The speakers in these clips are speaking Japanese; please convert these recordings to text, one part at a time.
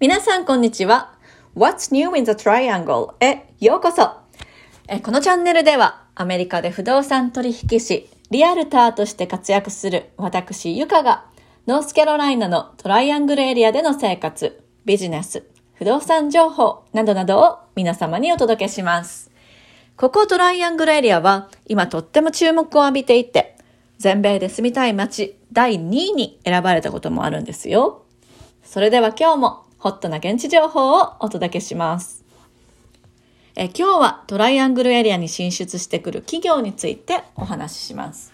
皆さんこんにちは。What's New in the Triangle? へようこそ。えこのチャンネルではアメリカで不動産取引士、リアルターとして活躍する私ゆかがノースカロライナのトライアングルエリアでの生活、ビジネス、不動産情報などなどを皆様にお届けします。ここトライアングルエリアは今とっても注目を浴びていて、全米で住みたい街第2位に選ばれたこともあるんですよ。それでは今日もホットな現地情報をお届けします。え今日はトライアングルエリアに進出してくる企業についてお話しします。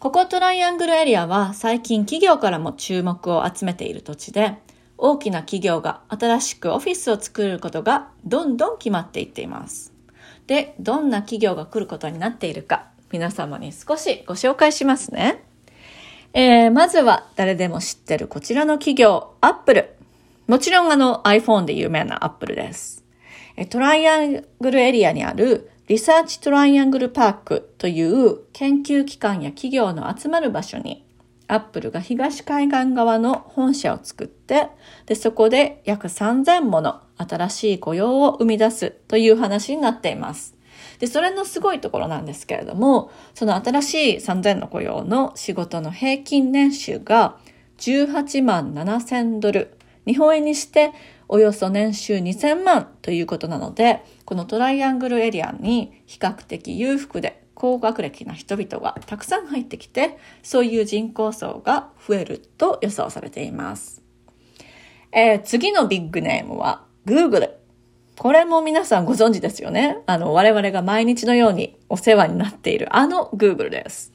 ここトライアングルエリアは最近企業からも注目を集めている土地で、大きな企業が新しくオフィスを作ることがどんどん決まっていっています。で、どんな企業が来ることになっているか、皆様に少しご紹介しますね。えー、まずは誰でも知ってるこちらの企業、アップル。もちろんあの iPhone で有名なアップルです。トライアングルエリアにあるリサーチトライアングルパークという研究機関や企業の集まる場所にアップルが東海岸側の本社を作って、で、そこで約3000もの新しい雇用を生み出すという話になっています。で、それのすごいところなんですけれども、その新しい3000の雇用の仕事の平均年収が18万7000ドル。日本円にしておよそ年収2000万ということなので、このトライアングルエリアに比較的裕福で高学歴な人々がたくさん入ってきて、そういう人口層が増えると予想されています。えー、次のビッグネームは Google。これも皆さんご存知ですよね。あの、我々が毎日のようにお世話になっているあの Google です。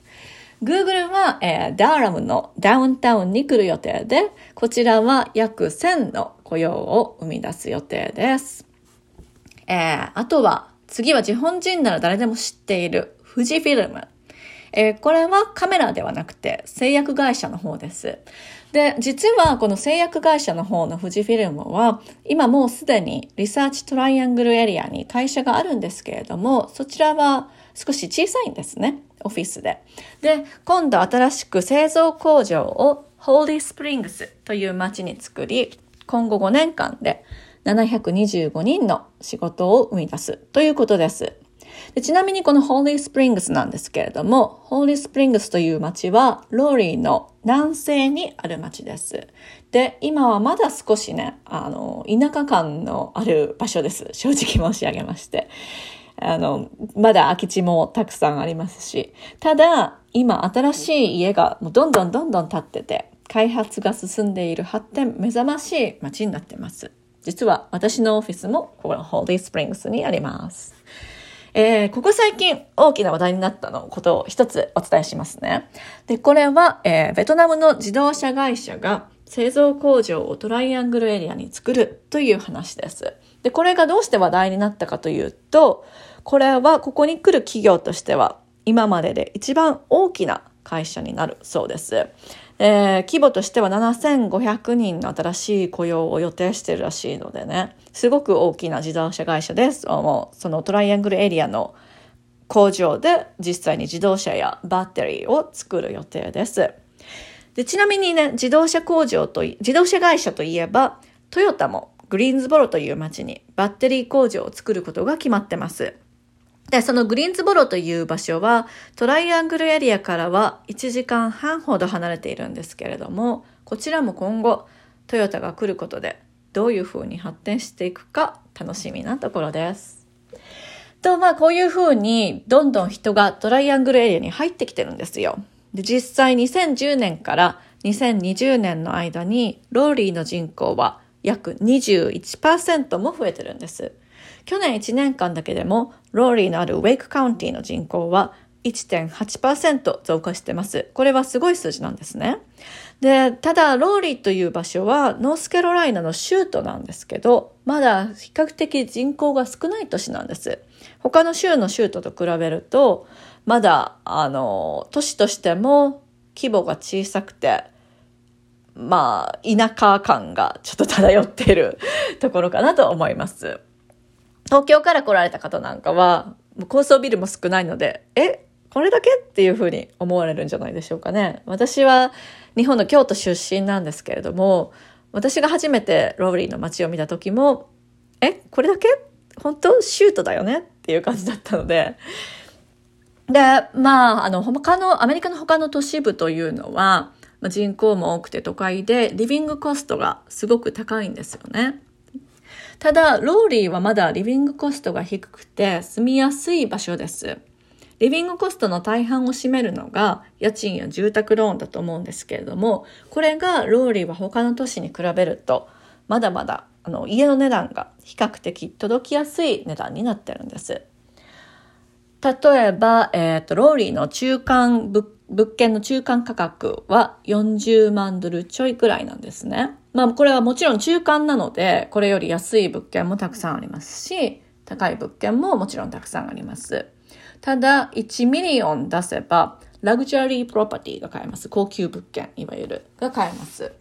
Google は、えー、ダーラムのダウンタウンに来る予定で、こちらは約1000の雇用を生み出す予定です。えー、あとは、次は日本人なら誰でも知っている富士フィルム。えー、これはカメラではなくて製薬会社の方です。で、実はこの製薬会社の方の富士フィルムは、今もうすでにリサーチトライアングルエリアに会社があるんですけれども、そちらは少し小さいんですね、オフィスで。で、今度新しく製造工場をホーリースプリングスという町に作り、今後5年間で725人の仕事を生み出すということです。でちなみにこのホーリースプリングスなんですけれども、ホーリースプリングスという町はローリーの南西にある町です。で、今はまだ少しね、あの、田舎感のある場所です。正直申し上げまして。あの、まだ空き地もたくさんありますし。ただ、今新しい家がもうどんどんどんどん建ってて、開発が進んでいる発展目覚ましい街になってます。実は私のオフィスもこのホーリースプリングスにあります。えー、ここ最近大きな話題になったのことを一つお伝えしますね。で、これは、えー、ベトナムの自動車会社が製造工場をトライアングルエリアに作るという話です。で、これがどうして話題になったかというと、これはここに来る企業としては今までで一番大きな会社になるそうです。えー、規模としては7500人の新しい雇用を予定してるらしいのでね、すごく大きな自動車会社です。もうそのトライアングルエリアの工場で実際に自動車やバッテリーを作る予定です。でちなみにね、自動車工場と、自動車会社といえば、トヨタもグリーンズボロという町にバッテリー工場を作ることが決まってます。で、そのグリーンズボロという場所はトライアングルエリアからは1時間半ほど離れているんですけれども、こちらも今後トヨタが来ることでどういうふうに発展していくか楽しみなところです。と、まあこういうふうにどんどん人がトライアングルエリアに入ってきてるんですよ。で、実際2010年から2020年の間にローリーの人口は約21%も増えてるんです。去年1年間だけでも、ローリーのあるウェイクカウンティの人口は1.8%増加してます。これはすごい数字なんですね。で、ただ、ローリーという場所はノースカロライナの州都なんですけど、まだ比較的人口が少ない都市なんです。他の州の州都と比べると、まだ、あの、都市としても規模が小さくて、まあ、田舎感がちょっと漂っているところかなと思います。東京から来られた方なんかは、高層ビルも少ないので、え、これだけっていうふうに思われるんじゃないでしょうかね。私は日本の京都出身なんですけれども、私が初めてローリーの街を見た時も、え、これだけ本当シュートだよねっていう感じだったので、で、まあ、あの、他の、アメリカの他の都市部というのは、まあ、人口も多くて都会で、 living cost がすごく高いんですよね。ただ、ローリーはまだ living cost が低くて住みやすい場所です。 living cost の大半を占めるのが家賃や住宅ローンだと思うんですけれども、これがローリーは他の都市に比べると、まだまだあの家の値段が比較的届きやすい値段になってるんです。例えば、えっ、ー、と、ローリーの中間物、物件の中間価格は40万ドルちょいくらいなんですね。まあ、これはもちろん中間なので、これより安い物件もたくさんありますし、高い物件ももちろんたくさんあります。ただ、1 million 出せば、 luxury property が買えます。高級物件、いわゆる、が買えます。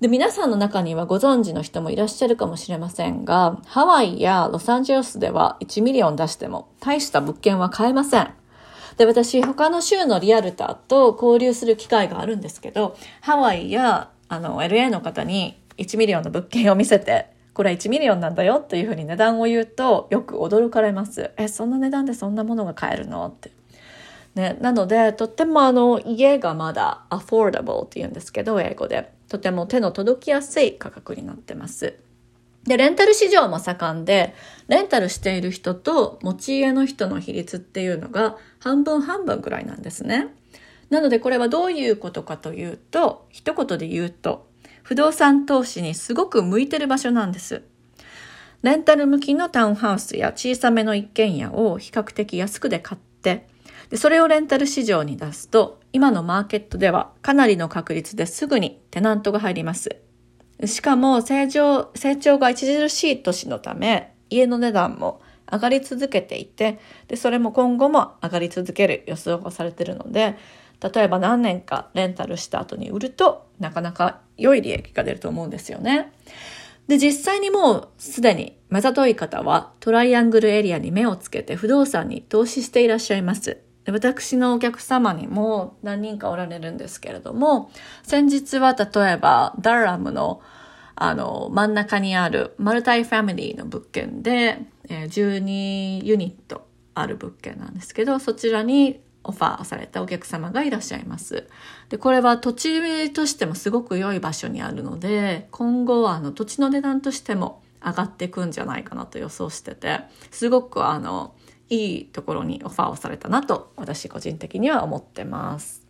で、皆さんの中にはご存知の人もいらっしゃるかもしれませんが、ハワイやロサンゼルスでは1 million 出しても大した物件は買えません。で、私、他の州の realtor と交流する機会があるんですけど、ハワイや、あの、LA の方に1 million の物件を見せて、これは1 million なんだよというふうに値段を言うとよく驚かれます。え、そんな値段でそんなものが買えるのって。ね、なので、とってもあの、家がまだ affordable って言うんですけど、英語で。とても手の届きやすい価格になってます。で、レンタル市場も盛んで、レンタルしている人と持ち家の人の比率っていうのが半分半分ぐらいなんですね。なのでこれはどういうことかというと、一言で言うと、不動産投資にすごく向いてる場所なんです。レンタル向きのタウンハウスや小さめの一軒家を比較的安くで買って、でそれをレンタル市場に出すと、今のマーケットではかなりの確率ですぐにテナントが入ります。しかも成長、成長が著しい年のため、家の値段も上がり続けていて、で、それも今後も上がり続ける予想がされているので、例えば何年かレンタルした後に売るとなかなか良い利益が出ると思うんですよね。で、実際にもうすでに目ざとい方はトライアングルエリアに目をつけて不動産に投資していらっしゃいます。私のお客様にも何人かおられるんですけれども、先日は例えばダーラムのあの真ん中にあるマルタイファミリーの物件で、え、12ユニットある物件なんですけど、そちらにオファーされたお客様がいらっしゃいます。で、これは土地としてもすごく良い場所にあるので、今後はあの土地の値段としても上がっていくんじゃないかなと予想してて、すごくあの、いいところにオファーをされたなと私個人的には思ってます。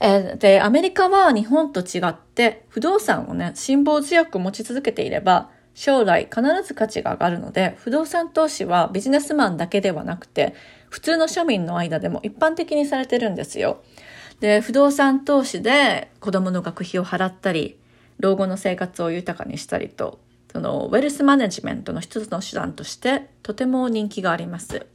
えー、で、アメリカは日本と違って不動産をね、辛抱強く持ち続けていれば将来必ず価値が上がるので、不動産投資はビジネスマンだけではなくて、普通の庶民の間でも一般的にされてるんですよ。で、不動産投資で子供の学費を払ったり、老後の生活を豊かにしたりと、そのウェルスマネジメントの一つの手段としてとても人気があります。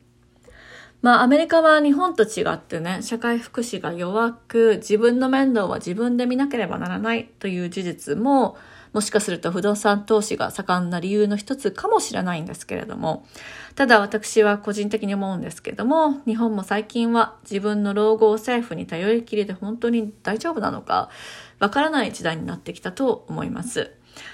まあアメリカは日本と違ってね、社会福祉が弱く自分の面倒は自分で見なければならないという事実ももしかすると不動産投資が盛んな理由の一つかもしれないんですけれども、ただ私は個人的に思うんですけども、日本も最近は自分の老後を政府に頼りきりで本当に大丈夫なのか、わからない時代になってきたと思います。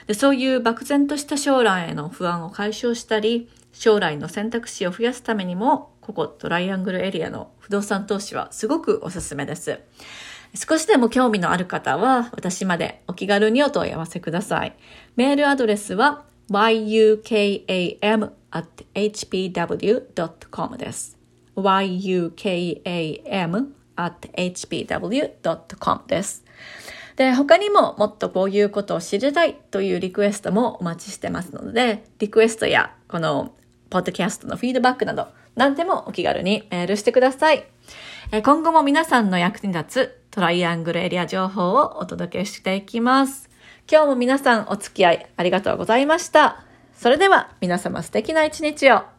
でそういう漠然とした将来への不安を解消したり、将来の選択肢を増やすためにも、ここトライアングルエリアの不動産投資はすごくおすすめです。少しでも興味のある方は私までお気軽にお問い合わせください。メールアドレスは yukam.hpw.com です。yukam.hpw.com です。で、他にももっとこういうことを知りたいというリクエストもお待ちしてますので、リクエストやこのポッドキャストのフィードバックなど何でもお気軽にメールしてください。今後も皆さんの役に立つトライアングルエリア情報をお届けしていきます。今日も皆さんお付き合いありがとうございました。それでは皆様素敵な一日を。